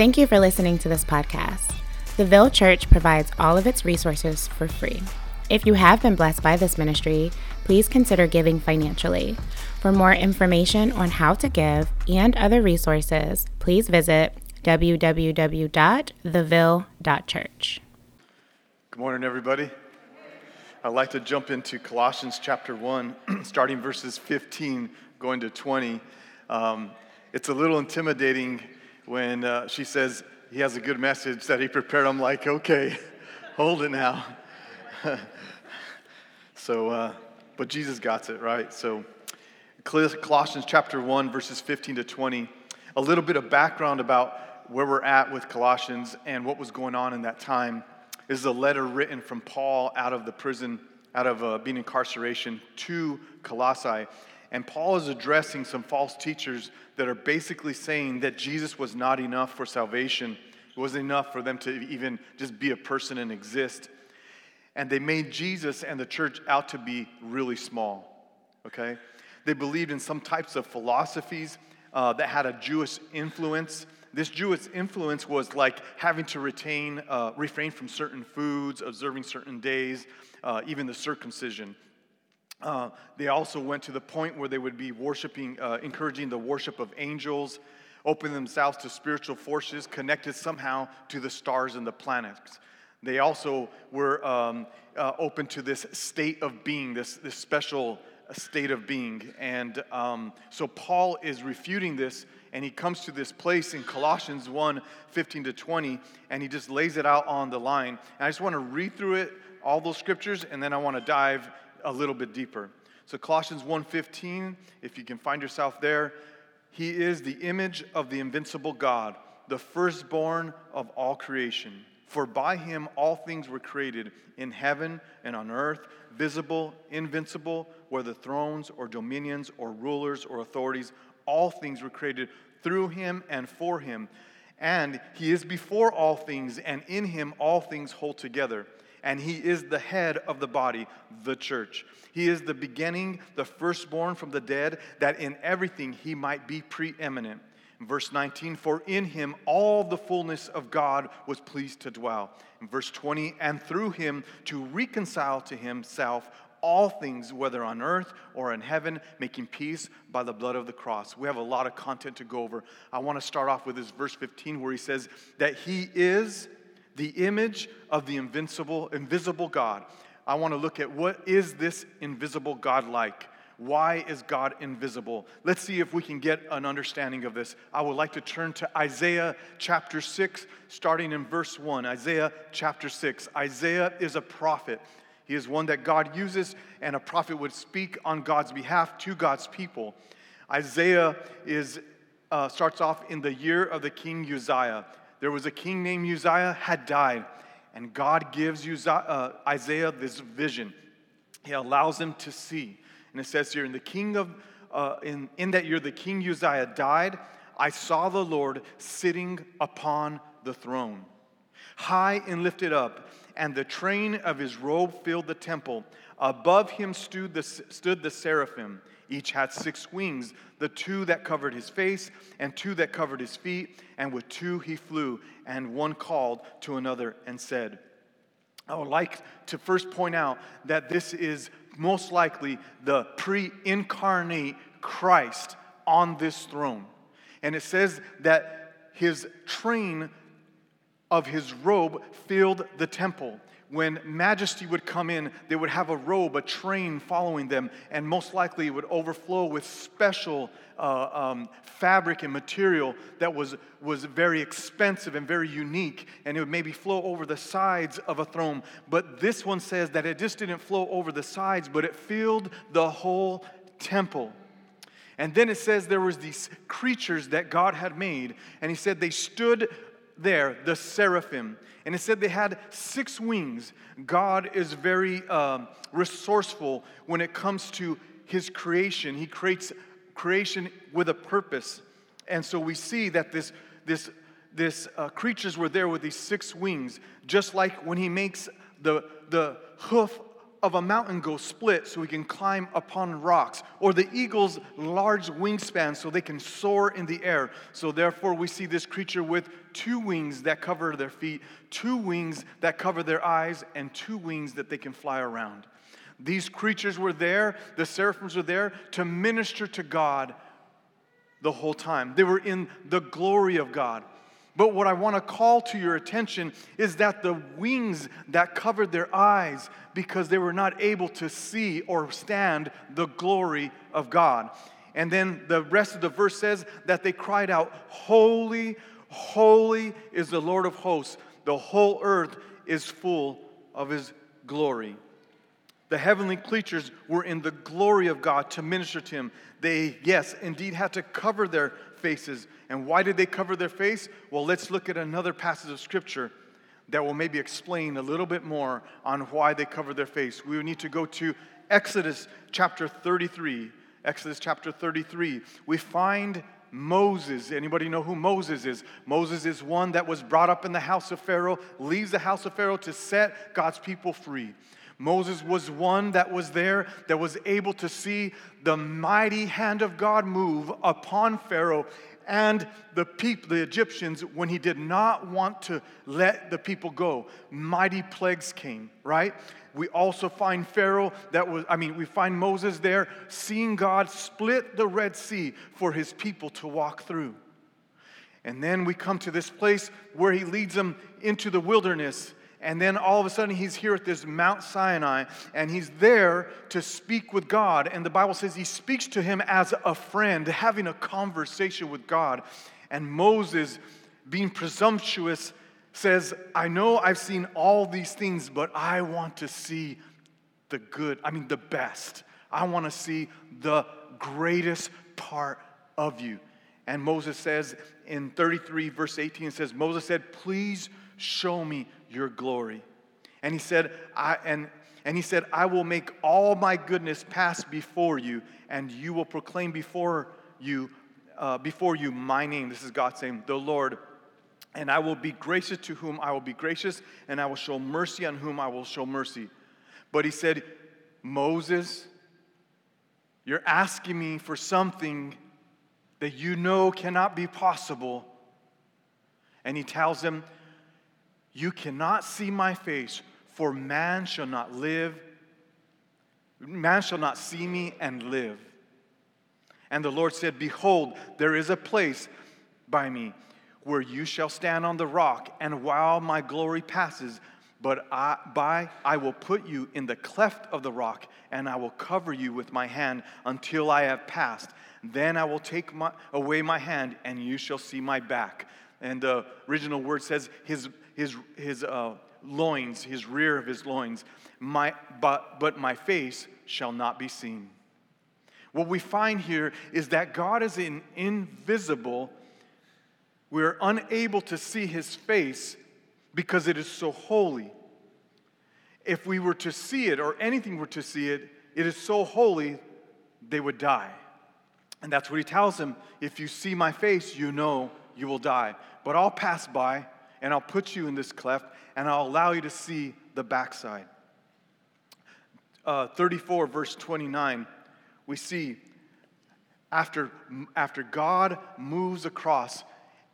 Thank you for listening to this podcast. The Ville Church provides all of its resources for free. If you have been blessed by this ministry, please consider giving financially. For more information on how to give and other resources, please visit www.theville.church. Good morning, everybody. I'd like to jump into Colossians chapter 1, starting verses 15, going to 20. Um, it's a little intimidating when uh, she says he has a good message that he prepared. I'm like, okay, hold it now. so, uh, but Jesus got it, right? So, Colossians chapter 1, verses 15 to 20. A little bit of background about where we're at with Colossians and what was going on in that time. This is a letter written from Paul out of the prison, out of uh, being incarceration to Colossae. And Paul is addressing some false teachers that are basically saying that Jesus was not enough for salvation. It wasn't enough for them to even just be a person and exist. And they made Jesus and the church out to be really small, okay? They believed in some types of philosophies uh, that had a Jewish influence. This Jewish influence was like having to retain, uh, refrain from certain foods, observing certain days, uh, even the circumcision. Uh, they also went to the point where they would be worshiping, uh, encouraging the worship of angels, open themselves to spiritual forces connected somehow to the stars and the planets. They also were um, uh, open to this state of being, this, this special state of being. And um, so Paul is refuting this, and he comes to this place in Colossians 1 15 to 20, and he just lays it out on the line. And I just want to read through it, all those scriptures, and then I want to dive a little bit deeper. So Colossians 1:15, if you can find yourself there, he is the image of the invincible God, the firstborn of all creation. For by him all things were created in heaven and on earth, visible, invincible, whether thrones or dominions or rulers or authorities, all things were created through him and for him. And he is before all things, and in him all things hold together and he is the head of the body, the church. He is the beginning, the firstborn from the dead, that in everything he might be preeminent. verse 19, for in him all the fullness of God was pleased to dwell. In verse 20, and through him to reconcile to himself all things, whether on earth or in heaven, making peace by the blood of the cross. We have a lot of content to go over. I want to start off with this verse 15 where he says that he is the image of the invincible, invisible God. I want to look at what is this invisible God like? Why is God invisible? Let's see if we can get an understanding of this. I would like to turn to Isaiah chapter 6, starting in verse 1. Isaiah chapter 6. Isaiah is a prophet. He is one that God uses, and a prophet would speak on God's behalf to God's people. Isaiah is, uh, starts off in the year of the king Uzziah there was a king named Uzziah had died, and God gives Uzziah, uh, Isaiah this vision. He allows him to see, and it says here, "In the king of uh, in, in that year, the king Uzziah died. I saw the Lord sitting upon the throne, high and lifted up, and the train of his robe filled the temple. Above him stood the, stood the seraphim. Each had six wings the two that covered his face, and two that covered his feet, and with two he flew, and one called to another and said, I would like to first point out that this is most likely the pre incarnate Christ on this throne. And it says that his train of his robe filled the temple when majesty would come in, they would have a robe, a train following them, and most likely it would overflow with special uh, um, fabric and material that was, was very expensive and very unique, and it would maybe flow over the sides of a throne. But this one says that it just didn't flow over the sides, but it filled the whole temple. And then it says there was these creatures that God had made, and he said they stood there, the seraphim. And it said they had six wings. God is very um, resourceful when it comes to his creation. He creates creation with a purpose. And so we see that this, this, this uh, creatures were there with these six wings, just like when he makes the, the hoof of a mountain go split so we can climb upon rocks, or the eagle's large wingspan so they can soar in the air. So, therefore, we see this creature with two wings that cover their feet, two wings that cover their eyes, and two wings that they can fly around. These creatures were there, the seraphims were there to minister to God the whole time. They were in the glory of God. But what I want to call to your attention is that the wings that covered their eyes because they were not able to see or stand the glory of God. And then the rest of the verse says that they cried out, Holy, holy is the Lord of hosts. The whole earth is full of his glory. The heavenly creatures were in the glory of God to minister to him. They, yes, indeed had to cover their faces. And why did they cover their face? Well, let's look at another passage of scripture that will maybe explain a little bit more on why they covered their face. We need to go to Exodus chapter 33. Exodus chapter 33. We find Moses. Anybody know who Moses is? Moses is one that was brought up in the house of Pharaoh, leaves the house of Pharaoh to set God's people free. Moses was one that was there that was able to see the mighty hand of God move upon Pharaoh and the people, the Egyptians, when he did not want to let the people go. Mighty plagues came, right? We also find Pharaoh that was, I mean, we find Moses there seeing God split the Red Sea for his people to walk through. And then we come to this place where he leads them into the wilderness and then all of a sudden, he's here at this Mount Sinai, and he's there to speak with God. And the Bible says he speaks to him as a friend, having a conversation with God. And Moses, being presumptuous, says, I know I've seen all these things, but I want to see the good, I mean, the best. I want to see the greatest part of you. And Moses says in 33, verse 18, it says, Moses said, Please show me your glory. And he said, I, and, and he said, I will make all my goodness pass before you, and you will proclaim before you, uh, before you my name. This is God saying, the Lord. And I will be gracious to whom I will be gracious, and I will show mercy on whom I will show mercy. But he said, Moses, you're asking me for something that you know cannot be possible. And he tells him, you cannot see my face, for man shall not live, man shall not see me and live. And the Lord said, Behold, there is a place by me where you shall stand on the rock, and while my glory passes, but I, by I will put you in the cleft of the rock, and I will cover you with my hand until I have passed. Then I will take my, away my hand, and you shall see my back. And the original word says, His his, his uh, loins, his rear of his loins, my, but, but my face shall not be seen. What we find here is that God is in, invisible. We're unable to see his face because it is so holy. If we were to see it, or anything were to see it, it is so holy, they would die. And that's what he tells them if you see my face, you know you will die. But I'll pass by and I'll put you in this cleft, and I'll allow you to see the backside. Uh, 34, verse 29, we see after, after God moves across,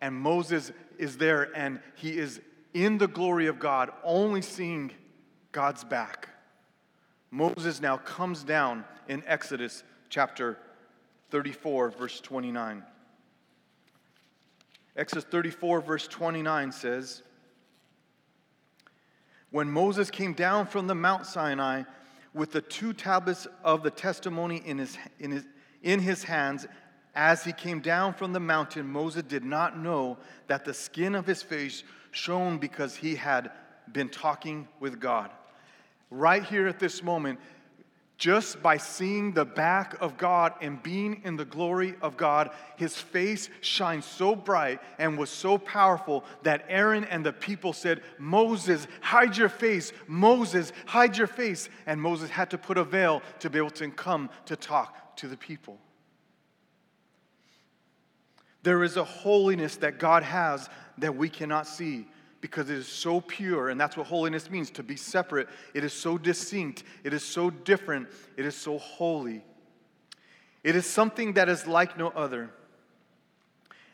and Moses is there, and he is in the glory of God, only seeing God's back. Moses now comes down in Exodus chapter 34, verse 29. Exodus 34, verse 29 says, When Moses came down from the Mount Sinai with the two tablets of the testimony in his, in his, in his hands, as he came down from the mountain, Moses did not know that the skin of his face shone because he had been talking with God. Right here at this moment, just by seeing the back of God and being in the glory of God, his face shined so bright and was so powerful that Aaron and the people said, Moses, hide your face. Moses, hide your face. And Moses had to put a veil to be able to come to talk to the people. There is a holiness that God has that we cannot see because it is so pure, and that's what holiness means to be separate. It is so distinct, it is so different, it is so holy. It is something that is like no other.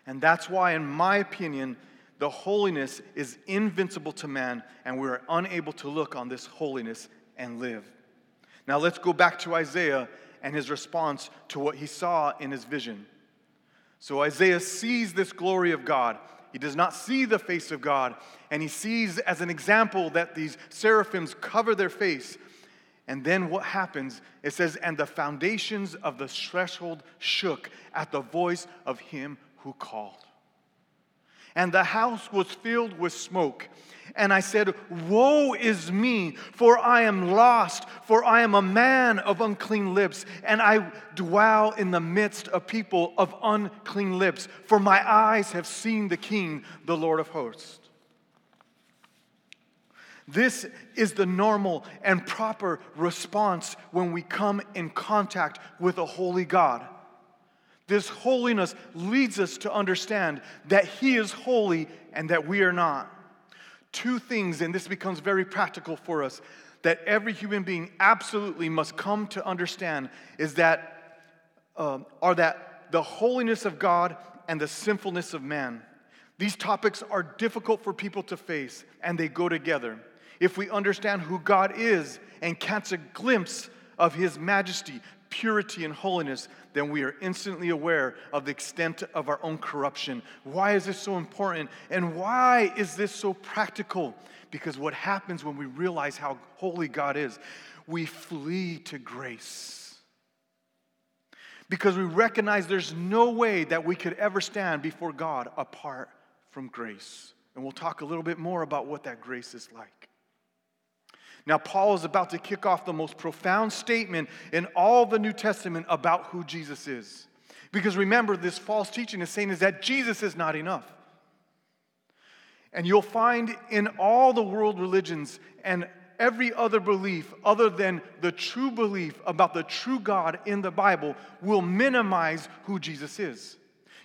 And that's why, in my opinion, the holiness is invincible to man, and we're unable to look on this holiness and live. Now, let's go back to Isaiah and his response to what he saw in his vision. So, Isaiah sees this glory of God. He does not see the face of God, and he sees as an example that these seraphims cover their face. And then what happens? It says, And the foundations of the threshold shook at the voice of him who called. And the house was filled with smoke. And I said, Woe is me, for I am lost, for I am a man of unclean lips, and I dwell in the midst of people of unclean lips, for my eyes have seen the King, the Lord of hosts. This is the normal and proper response when we come in contact with a holy God. This holiness leads us to understand that He is holy and that we are not. Two things, and this becomes very practical for us, that every human being absolutely must come to understand is that, um, are that the holiness of God and the sinfulness of man. These topics are difficult for people to face, and they go together. If we understand who God is and catch a glimpse of His majesty, purity, and holiness, then we are instantly aware of the extent of our own corruption. Why is this so important? And why is this so practical? Because what happens when we realize how holy God is, we flee to grace. Because we recognize there's no way that we could ever stand before God apart from grace. And we'll talk a little bit more about what that grace is like. Now, Paul is about to kick off the most profound statement in all the New Testament about who Jesus is. Because remember, this false teaching is saying is that Jesus is not enough. And you'll find in all the world religions and every other belief other than the true belief about the true God in the Bible will minimize who Jesus is.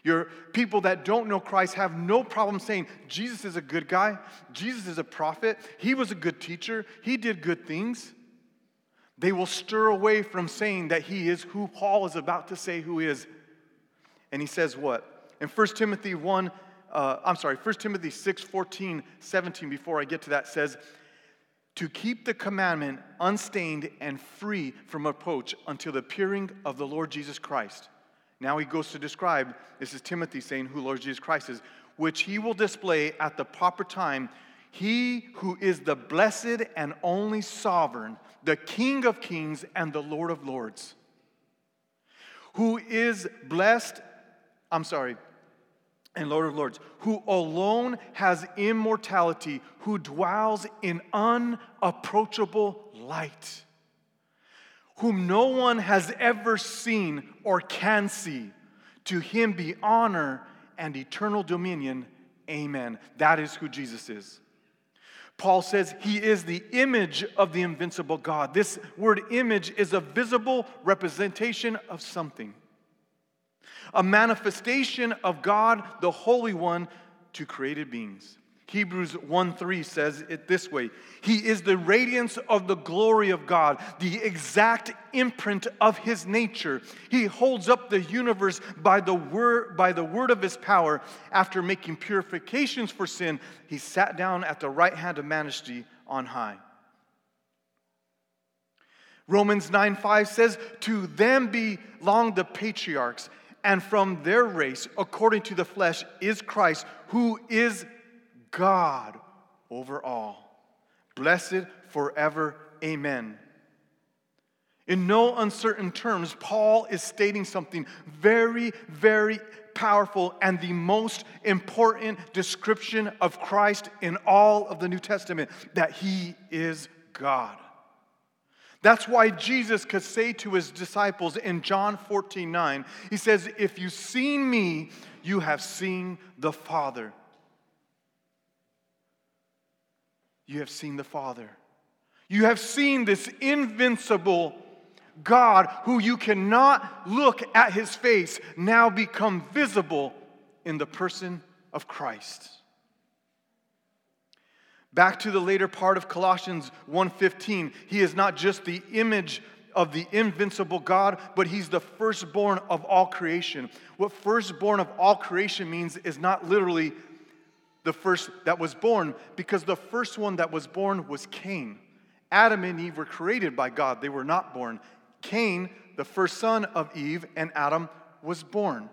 Your people that don't know Christ have no problem saying, Jesus is a good guy, Jesus is a prophet, he was a good teacher, he did good things. They will stir away from saying that he is who Paul is about to say who is. And he says what? In 1 Timothy 1, uh, I'm sorry, 1 Timothy 6, 14, 17, before I get to that, says, to keep the commandment unstained and free from approach until the appearing of the Lord Jesus Christ now he goes to describe this is Timothy saying who Lord Jesus Christ is, which he will display at the proper time. He who is the blessed and only sovereign, the King of kings and the Lord of lords, who is blessed, I'm sorry, and Lord of lords, who alone has immortality, who dwells in unapproachable light whom no one has ever seen or can see. To him be honor and eternal dominion. Amen. That is who Jesus is. Paul says he is the image of the invincible God. This word image is a visible representation of something, a manifestation of God, the Holy One, to created beings. Hebrews 1 3 says it this way He is the radiance of the glory of God, the exact imprint of His nature. He holds up the universe by the, word, by the word of His power. After making purifications for sin, He sat down at the right hand of majesty on high. Romans 9 5 says, To them belong the patriarchs, and from their race, according to the flesh, is Christ, who is God over all. Blessed forever. Amen. In no uncertain terms, Paul is stating something very, very powerful and the most important description of Christ in all of the New Testament that he is God. That's why Jesus could say to his disciples in John 14 9, he says, If you've seen me, you have seen the Father. You have seen the Father. You have seen this invincible God who you cannot look at his face now become visible in the person of Christ. Back to the later part of Colossians 1:15, he is not just the image of the invincible God, but he's the firstborn of all creation. What firstborn of all creation means is not literally the first that was born, because the first one that was born was Cain. Adam and Eve were created by God, they were not born. Cain, the first son of Eve, and Adam was born.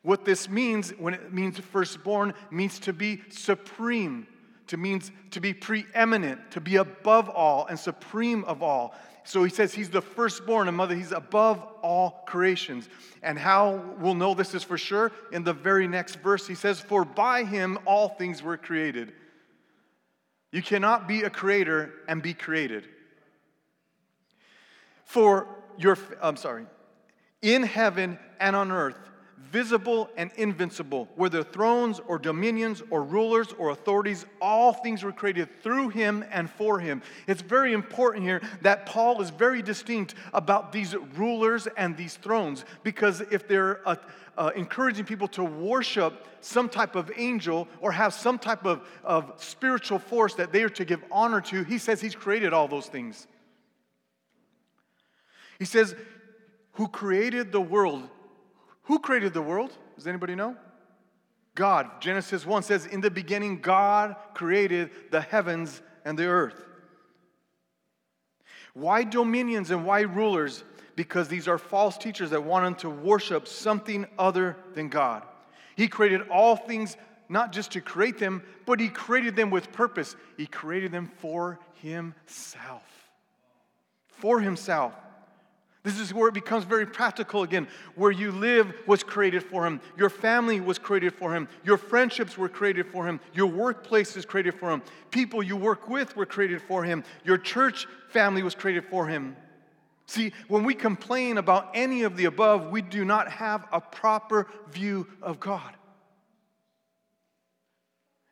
What this means, when it means firstborn, means to be supreme, to means to be preeminent, to be above all and supreme of all. So he says he's the firstborn, and mother, he's above all creations. And how we'll know this is for sure? In the very next verse, he says, For by him all things were created. You cannot be a creator and be created. For your, I'm sorry, in heaven and on earth, visible and invincible, whether thrones or dominions or rulers or authorities, all things were created through him and for him. It's very important here that Paul is very distinct about these rulers and these thrones because if they're uh, uh, encouraging people to worship some type of angel or have some type of, of spiritual force that they are to give honor to, he says he's created all those things. He says, Who created the world who created the world? Does anybody know? God. Genesis 1 says, In the beginning, God created the heavens and the earth. Why dominions and why rulers? Because these are false teachers that want them to worship something other than God. He created all things not just to create them, but He created them with purpose. He created them for Himself. For Himself. This is where it becomes very practical again. Where you live was created for him. Your family was created for him. Your friendships were created for him. Your workplace is created for him. People you work with were created for him. Your church family was created for him. See, when we complain about any of the above, we do not have a proper view of God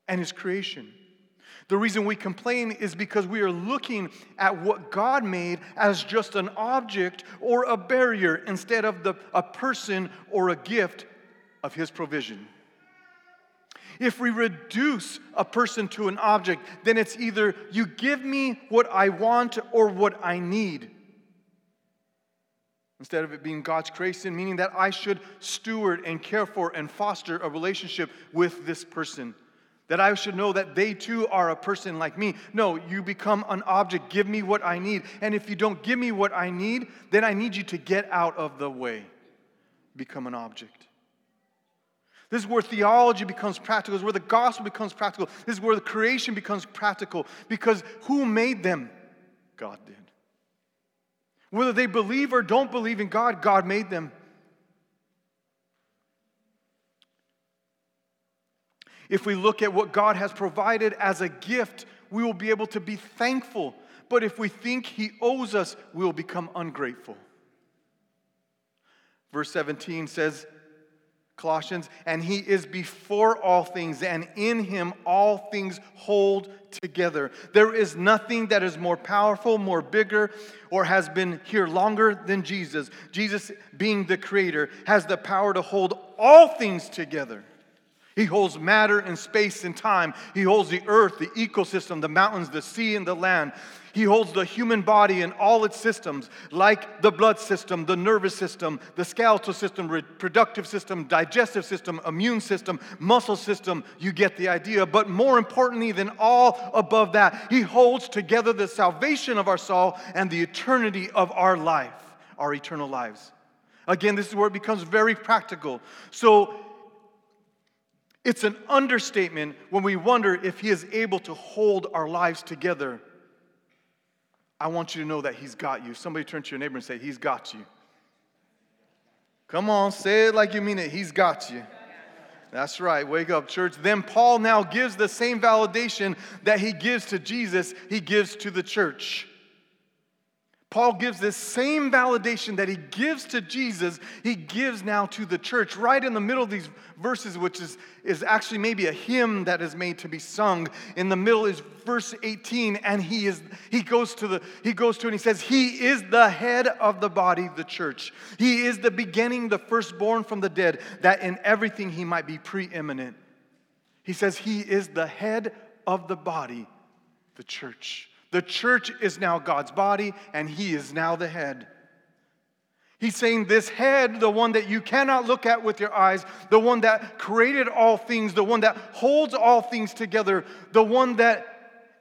and his creation. The reason we complain is because we are looking at what God made as just an object or a barrier instead of the, a person or a gift of His provision. If we reduce a person to an object, then it's either you give me what I want or what I need. Instead of it being God's creation, meaning that I should steward and care for and foster a relationship with this person that I should know that they too are a person like me. No, you become an object. Give me what I need. And if you don't give me what I need, then I need you to get out of the way. Become an object. This is where theology becomes practical. This is where the gospel becomes practical. This is where the creation becomes practical. Because who made them? God did. Whether they believe or don't believe in God, God made them. If we look at what God has provided as a gift, we will be able to be thankful. But if we think He owes us, we will become ungrateful. Verse 17 says, Colossians, and he is before all things, and in him all things hold together. There is nothing that is more powerful, more bigger, or has been here longer than Jesus. Jesus, being the creator, has the power to hold all things together. He holds matter and space and time. He holds the earth, the ecosystem, the mountains, the sea, and the land. He holds the human body and all its systems, like the blood system, the nervous system, the skeletal system, reproductive system, digestive system, immune system, muscle system. You get the idea. But more importantly than all above that, He holds together the salvation of our soul and the eternity of our life, our eternal lives. Again, this is where it becomes very practical. So, it's an understatement when we wonder if He is able to hold our lives together. I want you to know that He's got you. Somebody turn to your neighbor and say, He's got you. Come on, say it like you mean it. He's got you. That's right. Wake up, church. Then Paul now gives the same validation that he gives to Jesus, he gives to the church. Paul gives this same validation that he gives to Jesus, he gives now to the church. Right in the middle of these verses, which is, is actually maybe a hymn that is made to be sung. In the middle is verse 18, and he is he goes to the he goes to and he says, He is the head of the body, the church. He is the beginning, the firstborn from the dead, that in everything he might be preeminent. He says he is the head of the body, the church. The church is now God's body, and He is now the head. He's saying, This head, the one that you cannot look at with your eyes, the one that created all things, the one that holds all things together, the one that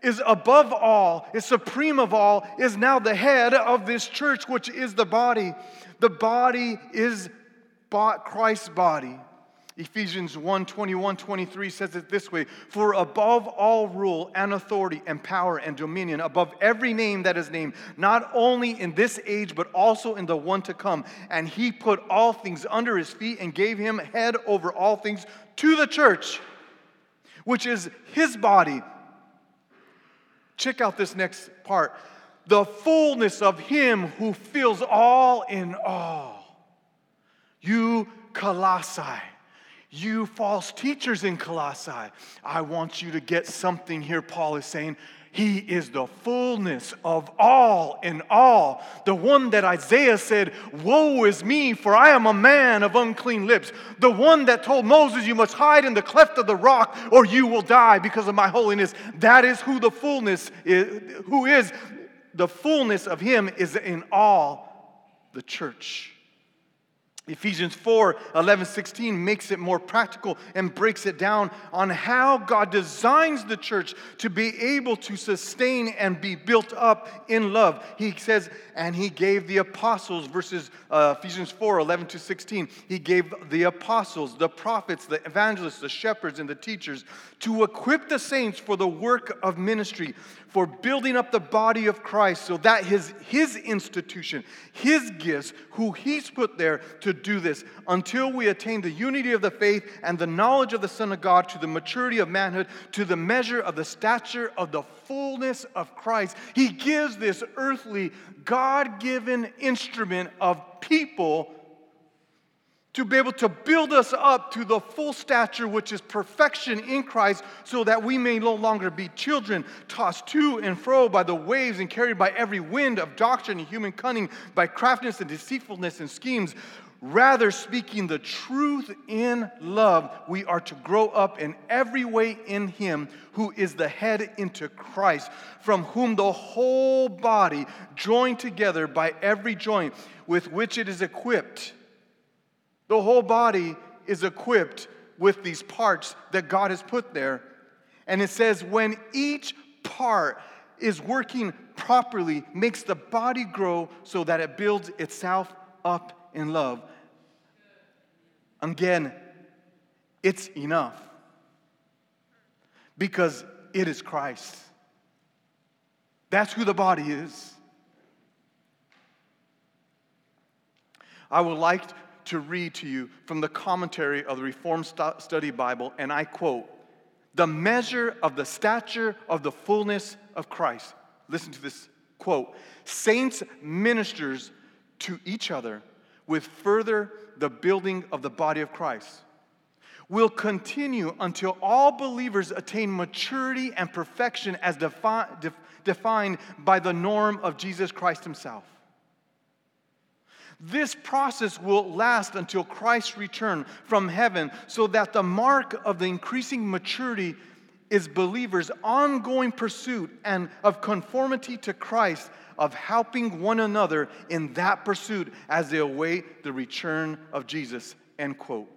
is above all, is supreme of all, is now the head of this church, which is the body. The body is Christ's body. Ephesians 1 21, 23 says it this way For above all rule and authority and power and dominion, above every name that is named, not only in this age, but also in the one to come. And he put all things under his feet and gave him head over all things to the church, which is his body. Check out this next part the fullness of him who fills all in all. You, Colossae you false teachers in Colossae, I want you to get something here. Paul is saying, He is the fullness of all in all. The one that Isaiah said, Woe is me, for I am a man of unclean lips. The one that told Moses, You must hide in the cleft of the rock, or you will die because of my holiness. That is who the fullness is, who is the fullness of Him is in all the church. Ephesians 4 11, 16 makes it more practical and breaks it down on how God designs the church to be able to sustain and be built up in love. He says, and He gave the apostles, verses uh, Ephesians 4 11 to 16, He gave the apostles, the prophets, the evangelists, the shepherds, and the teachers to equip the saints for the work of ministry for building up the body of Christ so that his, his institution, his gifts, who he's put there to do this, until we attain the unity of the faith and the knowledge of the Son of God to the maturity of manhood, to the measure of the stature of the fullness of Christ. He gives this earthly, God given instrument of people to be able to build us up to the full stature, which is perfection in Christ, so that we may no longer be children tossed to and fro by the waves and carried by every wind of doctrine and human cunning, by craftiness and deceitfulness and schemes. Rather, speaking the truth in love, we are to grow up in every way in Him who is the head into Christ, from whom the whole body, joined together by every joint with which it is equipped, the whole body is equipped with these parts that God has put there. And it says, when each part is working properly, makes the body grow so that it builds itself up in love. Again, it's enough because it is Christ. That's who the body is. I would like to read to you from the commentary of the Reformed Study Bible, and I quote, the measure of the stature of the fullness of Christ. Listen to this quote Saints ministers to each other with further the building of the body of Christ. Will continue until all believers attain maturity and perfection as defi- def- defined by the norm of Jesus Christ Himself. This process will last until Christ's return from heaven, so that the mark of the increasing maturity is believers' ongoing pursuit and of conformity to Christ, of helping one another in that pursuit as they await the return of Jesus. End quote.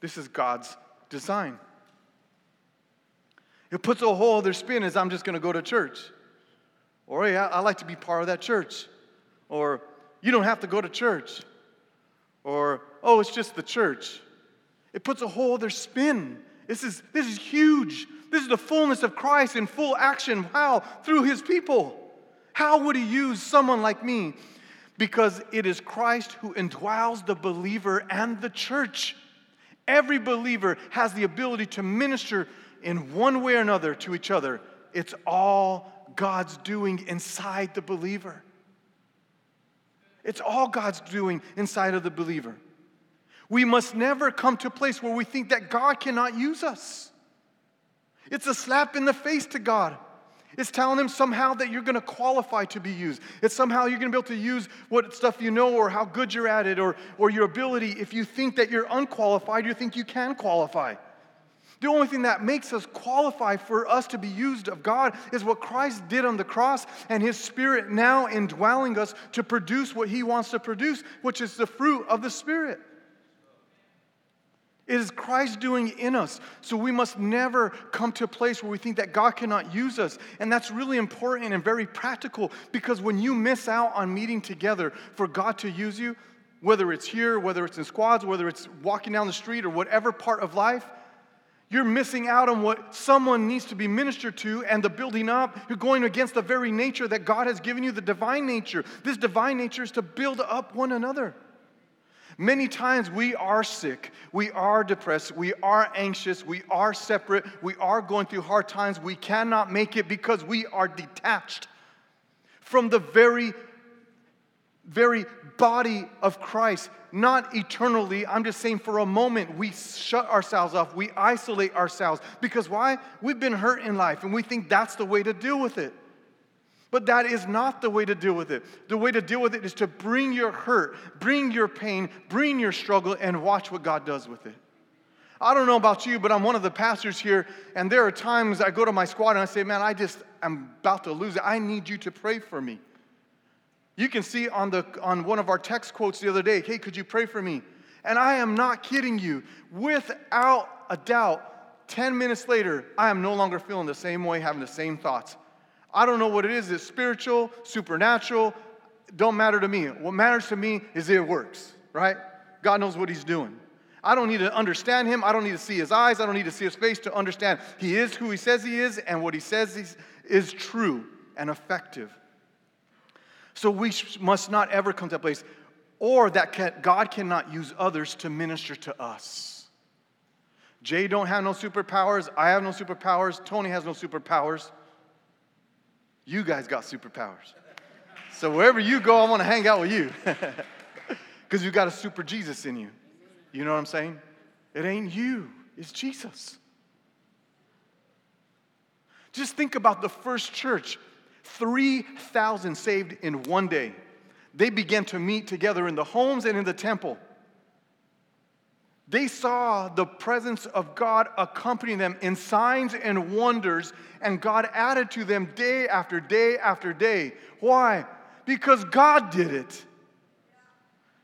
This is God's design. It puts a whole other spin as I'm just going to go to church. Or, hey, I like to be part of that church or you don't have to go to church, or oh, it's just the church. It puts a whole other spin. This is, this is huge. This is the fullness of Christ in full action. How? Through his people. How would he use someone like me? Because it is Christ who indwells the believer and the church. Every believer has the ability to minister in one way or another to each other. It's all God's doing inside the believer. It's all God's doing inside of the believer. We must never come to a place where we think that God cannot use us. It's a slap in the face to God. It's telling him somehow that you're going to qualify to be used. It's somehow you're going to be able to use what stuff you know or how good you're at it or, or your ability. If you think that you're unqualified, you think you can qualify. The only thing that makes us qualify for us to be used of God is what Christ did on the cross and His Spirit now indwelling us to produce what He wants to produce, which is the fruit of the Spirit. It is Christ doing in us. So we must never come to a place where we think that God cannot use us. And that's really important and very practical because when you miss out on meeting together for God to use you, whether it's here, whether it's in squads, whether it's walking down the street or whatever part of life, you're missing out on what someone needs to be ministered to and the building up. You're going against the very nature that God has given you, the divine nature. This divine nature is to build up one another. Many times we are sick, we are depressed, we are anxious, we are separate, we are going through hard times. We cannot make it because we are detached from the very, very body of Christ. Not eternally, I'm just saying for a moment, we shut ourselves off, we isolate ourselves. Because why? We've been hurt in life and we think that's the way to deal with it. But that is not the way to deal with it. The way to deal with it is to bring your hurt, bring your pain, bring your struggle, and watch what God does with it. I don't know about you, but I'm one of the pastors here, and there are times I go to my squad and I say, Man, I just am about to lose it. I need you to pray for me. You can see on, the, on one of our text quotes the other day, Hey, could you pray for me? And I am not kidding you. Without a doubt, 10 minutes later, I am no longer feeling the same way, having the same thoughts. I don't know what it is. It's spiritual, supernatural, don't matter to me. What matters to me is it works, right? God knows what He's doing. I don't need to understand Him. I don't need to see His eyes. I don't need to see His face to understand He is who He says He is, and what He says is, is true and effective. So we must not ever come to a place, or that God cannot use others to minister to us. Jay don't have no superpowers. I have no superpowers. Tony has no superpowers. You guys got superpowers. So wherever you go, I want to hang out with you. Because you got a super Jesus in you. You know what I'm saying? It ain't you, it's Jesus. Just think about the first church 3,000 saved in one day. They began to meet together in the homes and in the temple. They saw the presence of God accompanying them in signs and wonders, and God added to them day after day after day. Why? Because God did it.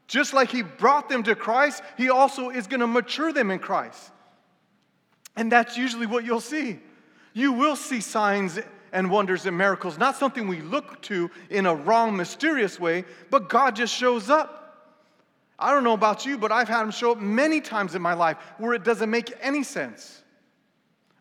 Just like He brought them to Christ, He also is going to mature them in Christ. And that's usually what you'll see. You will see signs and wonders and miracles, not something we look to in a wrong, mysterious way, but God just shows up. I don't know about you, but I've had him show up many times in my life where it doesn't make any sense.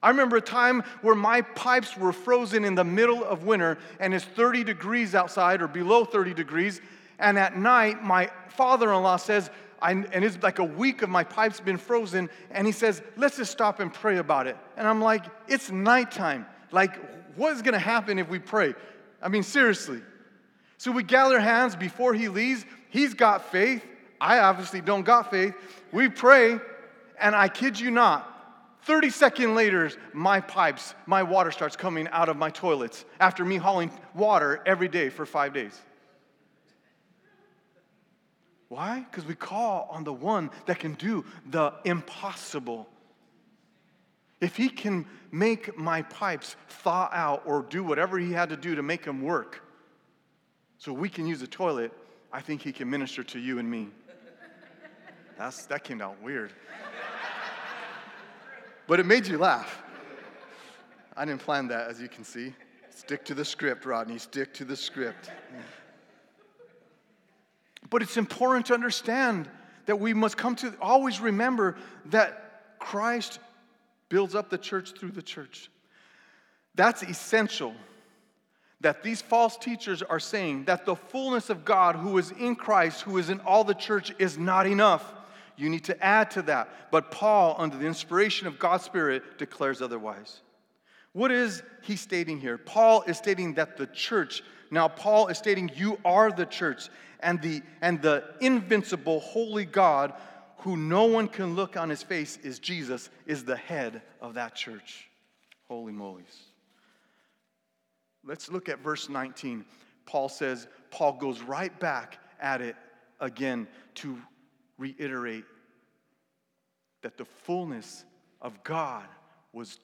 I remember a time where my pipes were frozen in the middle of winter and it's 30 degrees outside or below 30 degrees. And at night, my father in law says, and it's like a week of my pipes been frozen. And he says, let's just stop and pray about it. And I'm like, it's nighttime. Like, what is going to happen if we pray? I mean, seriously. So we gather hands before he leaves. He's got faith. I obviously don't got faith. We pray, and I kid you not, 30 seconds later, my pipes, my water starts coming out of my toilets after me hauling water every day for five days. Why? Because we call on the one that can do the impossible. If he can make my pipes thaw out or do whatever he had to do to make them work so we can use the toilet, I think he can minister to you and me. That's, that came out weird. but it made you laugh. I didn't plan that, as you can see. Stick to the script, Rodney. Stick to the script. But it's important to understand that we must come to always remember that Christ builds up the church through the church. That's essential. That these false teachers are saying that the fullness of God, who is in Christ, who is in all the church, is not enough. You need to add to that. But Paul, under the inspiration of God's Spirit, declares otherwise. What is he stating here? Paul is stating that the church, now Paul is stating you are the church and the and the invincible holy God who no one can look on his face is Jesus is the head of that church. Holy moly's. Let's look at verse 19. Paul says Paul goes right back at it again to reiterate that the fullness of God was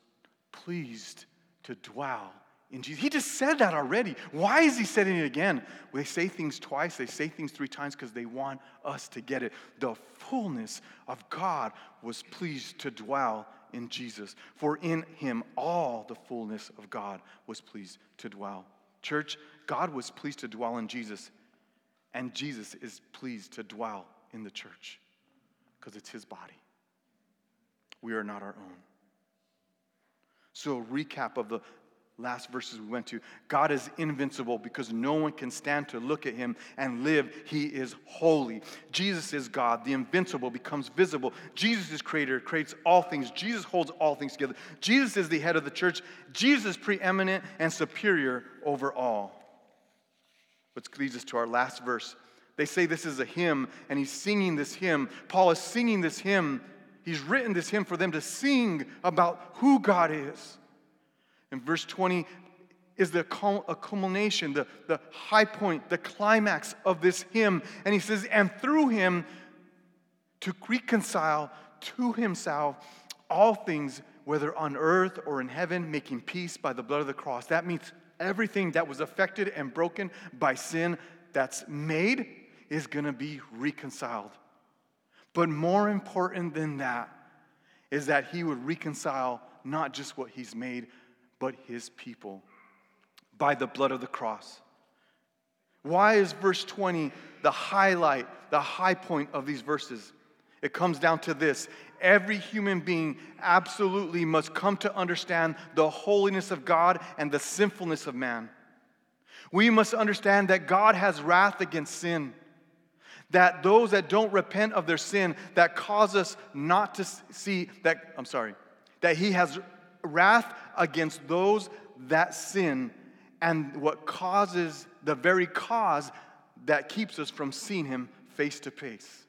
pleased to dwell in Jesus. He just said that already. Why is he saying it again? Well, they say things twice, they say things three times because they want us to get it. The fullness of God was pleased to dwell in Jesus. For in him all the fullness of God was pleased to dwell. Church, God was pleased to dwell in Jesus, and Jesus is pleased to dwell in the church because it's his body. We are not our own. So, a recap of the last verses we went to God is invincible because no one can stand to look at him and live. He is holy. Jesus is God. The invincible becomes visible. Jesus is creator, creates all things. Jesus holds all things together. Jesus is the head of the church. Jesus is preeminent and superior over all. Which leads us to our last verse. They say this is a hymn, and he's singing this hymn. Paul is singing this hymn. He's written this hymn for them to sing about who God is. And verse 20 is the culmination, the, the high point, the climax of this hymn. And he says, and through him to reconcile to himself all things, whether on earth or in heaven, making peace by the blood of the cross. That means everything that was affected and broken by sin that's made is going to be reconciled. But more important than that is that he would reconcile not just what he's made, but his people by the blood of the cross. Why is verse 20 the highlight, the high point of these verses? It comes down to this every human being absolutely must come to understand the holiness of God and the sinfulness of man. We must understand that God has wrath against sin. That those that don't repent of their sin, that cause us not to see that, I'm sorry, that He has wrath against those that sin and what causes the very cause that keeps us from seeing him face to face.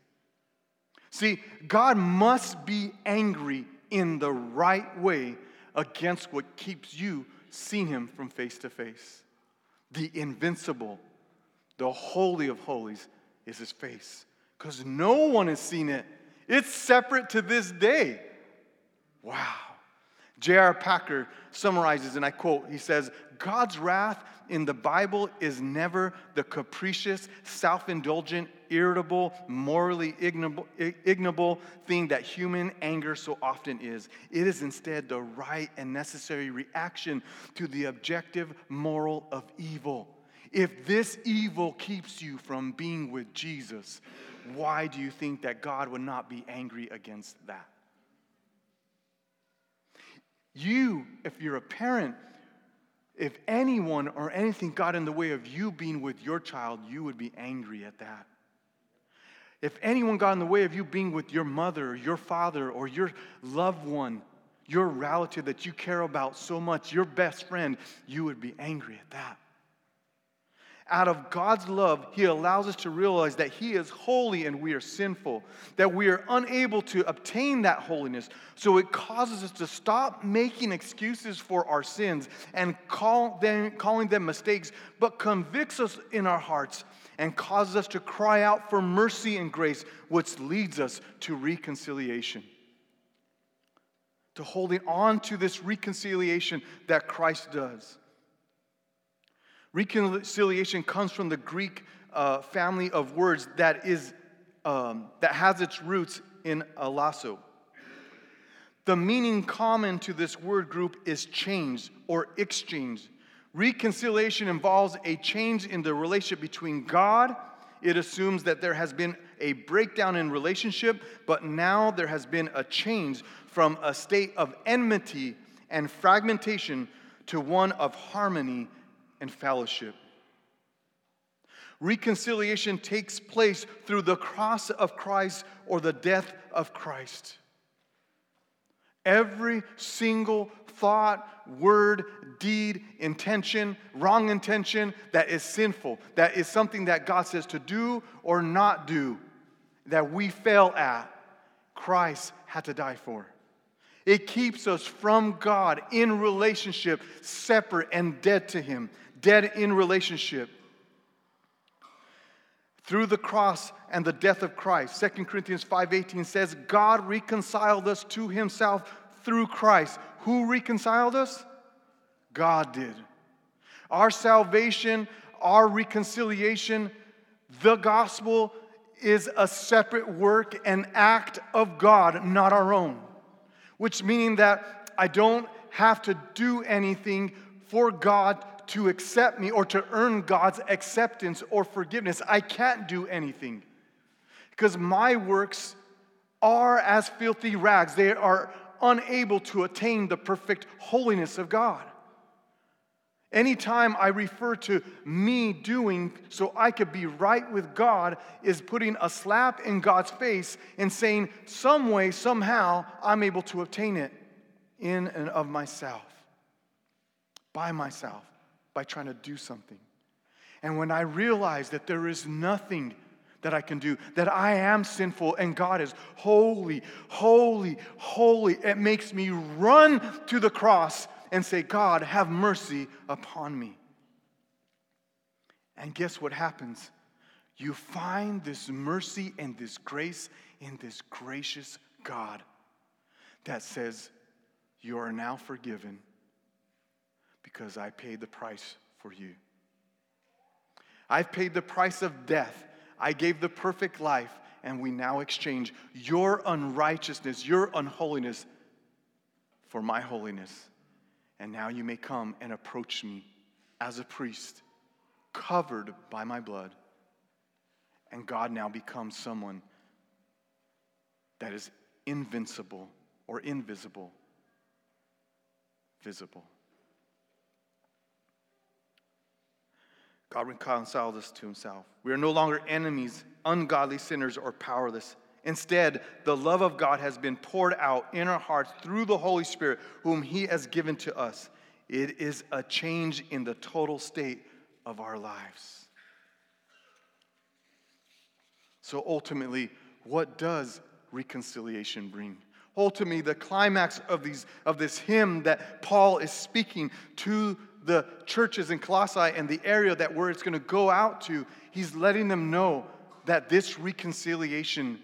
See, God must be angry in the right way against what keeps you seeing him from face to face. The invincible, the holy of holies is his face because no one has seen it. It's separate to this day. Wow. J.I. Packer summarizes, and I quote, he says, God's wrath in the Bible is never the capricious, self indulgent, irritable, morally ignoble, ignoble thing that human anger so often is. It is instead the right and necessary reaction to the objective moral of evil. If this evil keeps you from being with Jesus, why do you think that God would not be angry against that? You, if you're a parent, if anyone or anything got in the way of you being with your child, you would be angry at that. If anyone got in the way of you being with your mother, your father, or your loved one, your relative that you care about so much, your best friend, you would be angry at that out of God's love, He allows us to realize that He is holy and we are sinful, that we are unable to obtain that holiness. So it causes us to stop making excuses for our sins and call them, calling them mistakes, but convicts us in our hearts and causes us to cry out for mercy and grace, which leads us to reconciliation. To holding on to this reconciliation that Christ does. Reconciliation comes from the Greek uh, family of words that, is, um, that has its roots in allasso. The meaning common to this word group is change or exchange. Reconciliation involves a change in the relationship between God. It assumes that there has been a breakdown in relationship, but now there has been a change from a state of enmity and fragmentation to one of harmony and fellowship. Reconciliation takes place through the cross of Christ or the death of Christ. Every single thought, word, deed, intention, wrong intention that is sinful, that is something that God says to do or not do, that we fail at, Christ had to die for. It keeps us from God in relationship, separate and dead to Him dead in relationship. Through the cross and the death of Christ, 2 Corinthians 5:18 says, God reconciled us to himself through Christ. Who reconciled us? God did. Our salvation, our reconciliation, the gospel is a separate work and act of God, not our own. Which meaning that I don't have to do anything for God to accept me or to earn God's acceptance or forgiveness. I can't do anything because my works are as filthy rags. They are unable to attain the perfect holiness of God. Anytime I refer to me doing so I could be right with God is putting a slap in God's face and saying, some way, somehow, I'm able to obtain it in and of myself, by myself, by trying to do something. And when I realize that there is nothing that I can do, that I am sinful and God is holy, holy, holy, it makes me run to the cross and say, God, have mercy upon me. And guess what happens? You find this mercy and this grace in this gracious God that says, You are now forgiven because I paid the price for you. I've paid the price of death. I gave the perfect life, and we now exchange your unrighteousness, your unholiness, for my holiness. And now you may come and approach me as a priest, covered by my blood. And God now becomes someone that is invincible or invisible, visible. God reconciled us to himself. We are no longer enemies, ungodly sinners, or powerless. Instead, the love of God has been poured out in our hearts through the Holy Spirit, whom He has given to us. It is a change in the total state of our lives. So ultimately, what does reconciliation bring? Ultimately, the climax of, these, of this hymn that Paul is speaking to the churches in Colossae and the area that where it's going to go out to, he's letting them know that this reconciliation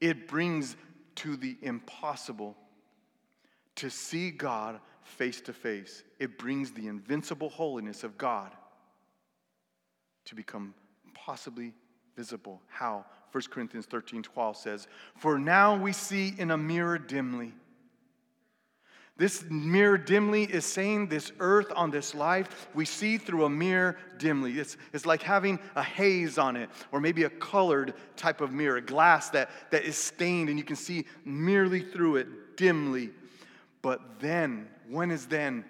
it brings to the impossible to see God face to face. It brings the invincible holiness of God to become possibly visible. How? 1 Corinthians 13 12 says, For now we see in a mirror dimly this mirror dimly is saying this earth on this life, we see through a mirror dimly. It's, it's like having a haze on it, or maybe a colored type of mirror, a glass that, that is stained and you can see merely through it dimly. But then, when is then?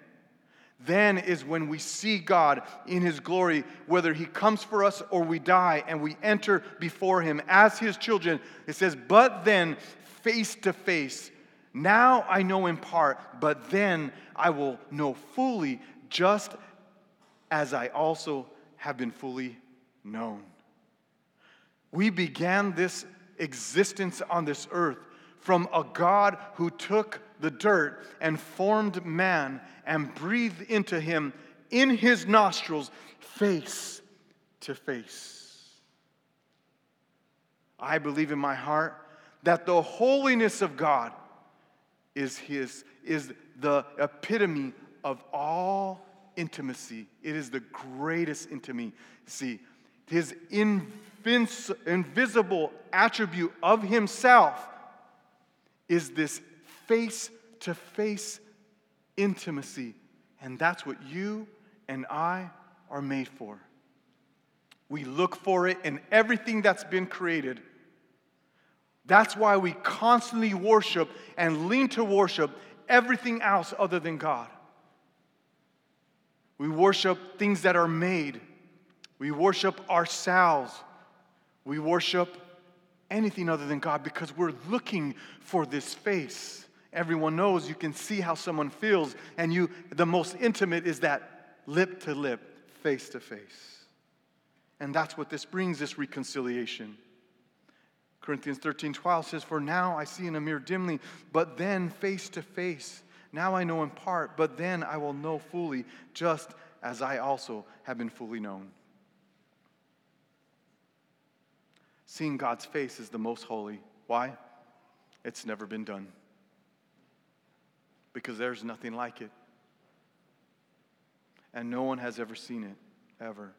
Then is when we see God in His glory, whether He comes for us or we die and we enter before Him as His children. It says, but then face to face now I know in part, but then I will know fully, just as I also have been fully known. We began this existence on this earth from a God who took the dirt and formed man and breathed into him in his nostrils face to face. I believe in my heart that the holiness of God is, his, is the epitome of all intimacy. It is the greatest intimacy. See, his invinci- invisible attribute of himself is this face to face intimacy. And that's what you and I are made for. We look for it in everything that's been created. That's why we constantly worship and lean to worship everything else other than God. We worship things that are made. We worship ourselves. We worship anything other than God because we're looking for this face. Everyone knows you can see how someone feels, and you the most intimate is that lip to lip, face to face. And that's what this brings this reconciliation. Corinthians 13 12 says, For now I see in a mirror dimly, but then face to face. Now I know in part, but then I will know fully, just as I also have been fully known. Seeing God's face is the most holy. Why? It's never been done. because there's nothing like it. And no one has ever seen it, ever.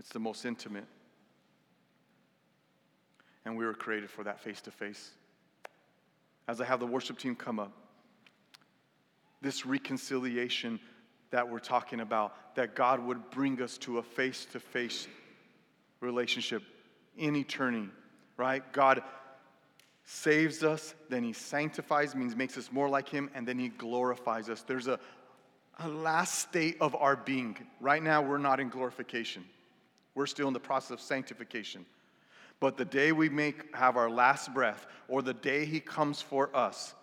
It's the most intimate. And we were created for that face to face. As I have the worship team come up, this reconciliation that we're talking about, that God would bring us to a face to face relationship in eternity, right? God saves us, then He sanctifies, means makes us more like Him, and then He glorifies us. There's a, a last state of our being. Right now, we're not in glorification, we're still in the process of sanctification. But the day we make have our last breath, or the day He comes for us,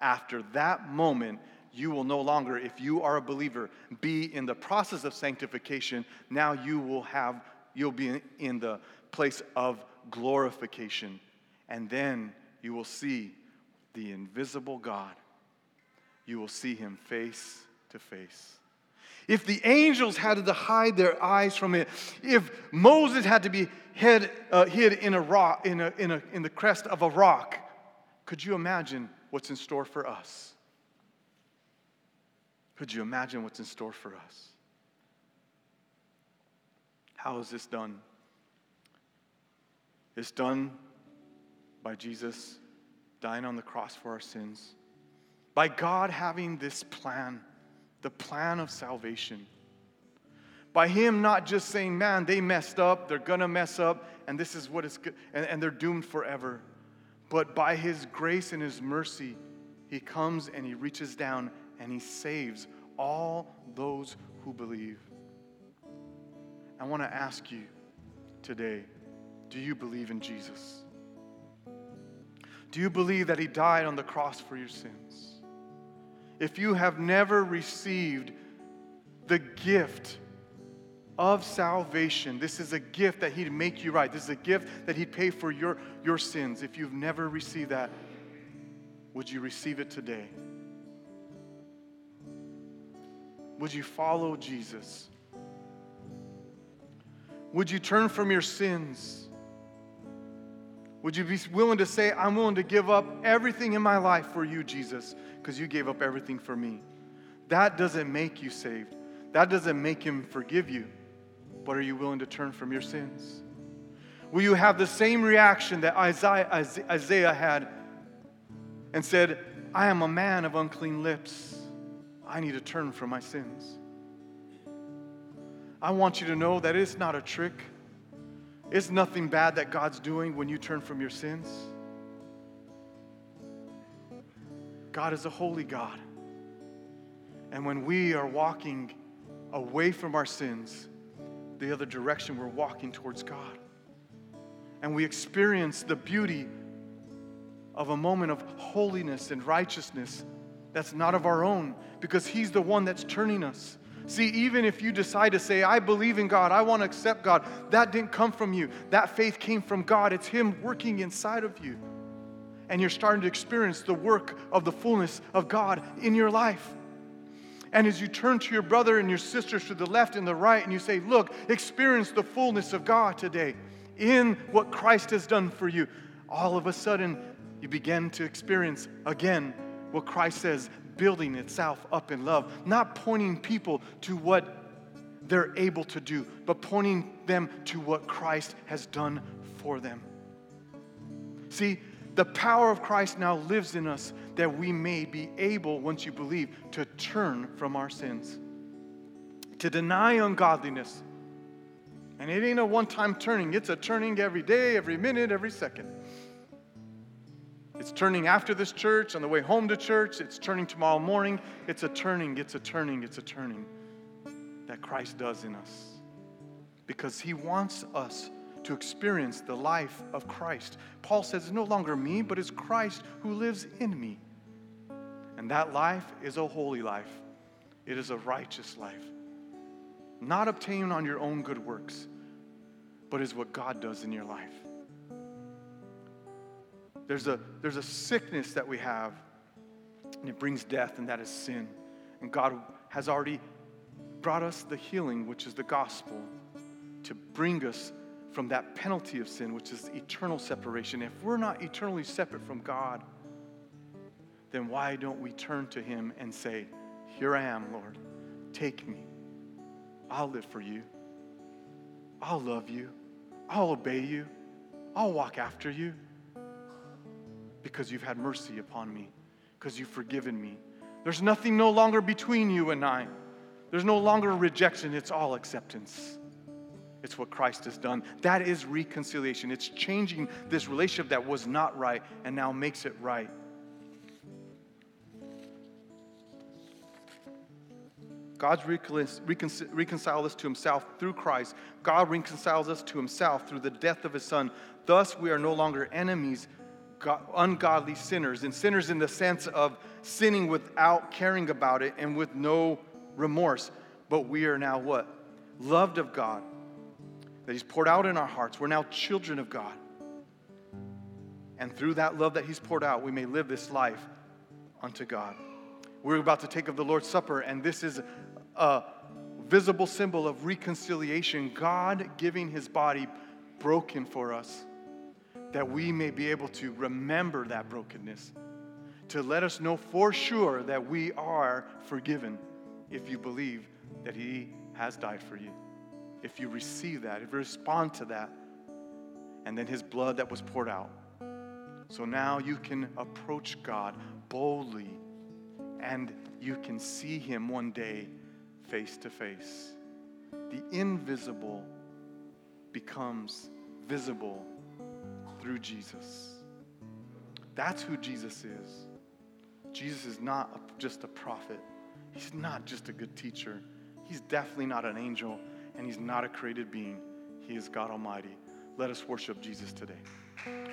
after that moment, you will no longer, if you are a believer, be in the process of sanctification. Now you will have, you'll be in the place of glorification. And then you will see the invisible God. You will see him face to face. If the angels had to hide their eyes from it, if Moses had to be hid, uh, hid in a rock, in, a, in, a, in the crest of a rock, could you imagine what's in store for us? Could you imagine what's in store for us? How is this done? It's done by Jesus dying on the cross for our sins, by God having this plan, the plan of salvation. By Him not just saying, man, they messed up, they're gonna mess up, and this is what is good, and, and they're doomed forever. But by His grace and His mercy, He comes and He reaches down and He saves all those who believe. I want to ask you today do you believe in Jesus? Do you believe that He died on the cross for your sins? If you have never received the gift of salvation, this is a gift that He'd make you right. This is a gift that He'd pay for your, your sins. If you've never received that, would you receive it today? Would you follow Jesus? Would you turn from your sins? Would you be willing to say, I'm willing to give up everything in my life for you, Jesus, because you gave up everything for me? That doesn't make you saved. That doesn't make him forgive you. But are you willing to turn from your sins? Will you have the same reaction that Isaiah, Isaiah had and said, I am a man of unclean lips? I need to turn from my sins. I want you to know that it's not a trick. It's nothing bad that God's doing when you turn from your sins. God is a holy God. And when we are walking away from our sins, the other direction, we're walking towards God. And we experience the beauty of a moment of holiness and righteousness that's not of our own because He's the one that's turning us. See, even if you decide to say, I believe in God, I want to accept God, that didn't come from you. That faith came from God. It's Him working inside of you. And you're starting to experience the work of the fullness of God in your life. And as you turn to your brother and your sisters to the left and the right, and you say, Look, experience the fullness of God today in what Christ has done for you, all of a sudden you begin to experience again what Christ says, building itself up in love, not pointing people to what they're able to do, but pointing them to what Christ has done for them. See, the power of Christ now lives in us that we may be able, once you believe, to turn from our sins, to deny ungodliness. And it ain't a one time turning, it's a turning every day, every minute, every second. It's turning after this church, on the way home to church. It's turning tomorrow morning. It's a turning, it's a turning, it's a turning that Christ does in us. Because he wants us to experience the life of Christ. Paul says, It's no longer me, but it's Christ who lives in me. And that life is a holy life, it is a righteous life. Not obtained on your own good works, but is what God does in your life. There's a, there's a sickness that we have, and it brings death, and that is sin. And God has already brought us the healing, which is the gospel, to bring us from that penalty of sin, which is eternal separation. If we're not eternally separate from God, then why don't we turn to Him and say, Here I am, Lord. Take me. I'll live for you. I'll love you. I'll obey you. I'll walk after you because you've had mercy upon me, because you've forgiven me. There's nothing no longer between you and I. There's no longer rejection, it's all acceptance. It's what Christ has done. That is reconciliation. It's changing this relationship that was not right and now makes it right. God's reconciled us to himself through Christ. God reconciles us to himself through the death of his son. Thus, we are no longer enemies, ungodly sinners, and sinners in the sense of sinning without caring about it and with no remorse. But we are now what? Loved of God, that he's poured out in our hearts. We're now children of God. And through that love that he's poured out, we may live this life unto God. We're about to take of the Lord's Supper, and this is a visible symbol of reconciliation. God giving his body broken for us, that we may be able to remember that brokenness, to let us know for sure that we are forgiven if you believe that he has died for you. If you receive that, if you respond to that, and then his blood that was poured out. So now you can approach God boldly and you can see him one day face to face. The invisible becomes visible through Jesus. That's who Jesus is. Jesus is not just a prophet, he's not just a good teacher. He's definitely not an angel, and he's not a created being. He is God Almighty. Let us worship Jesus today.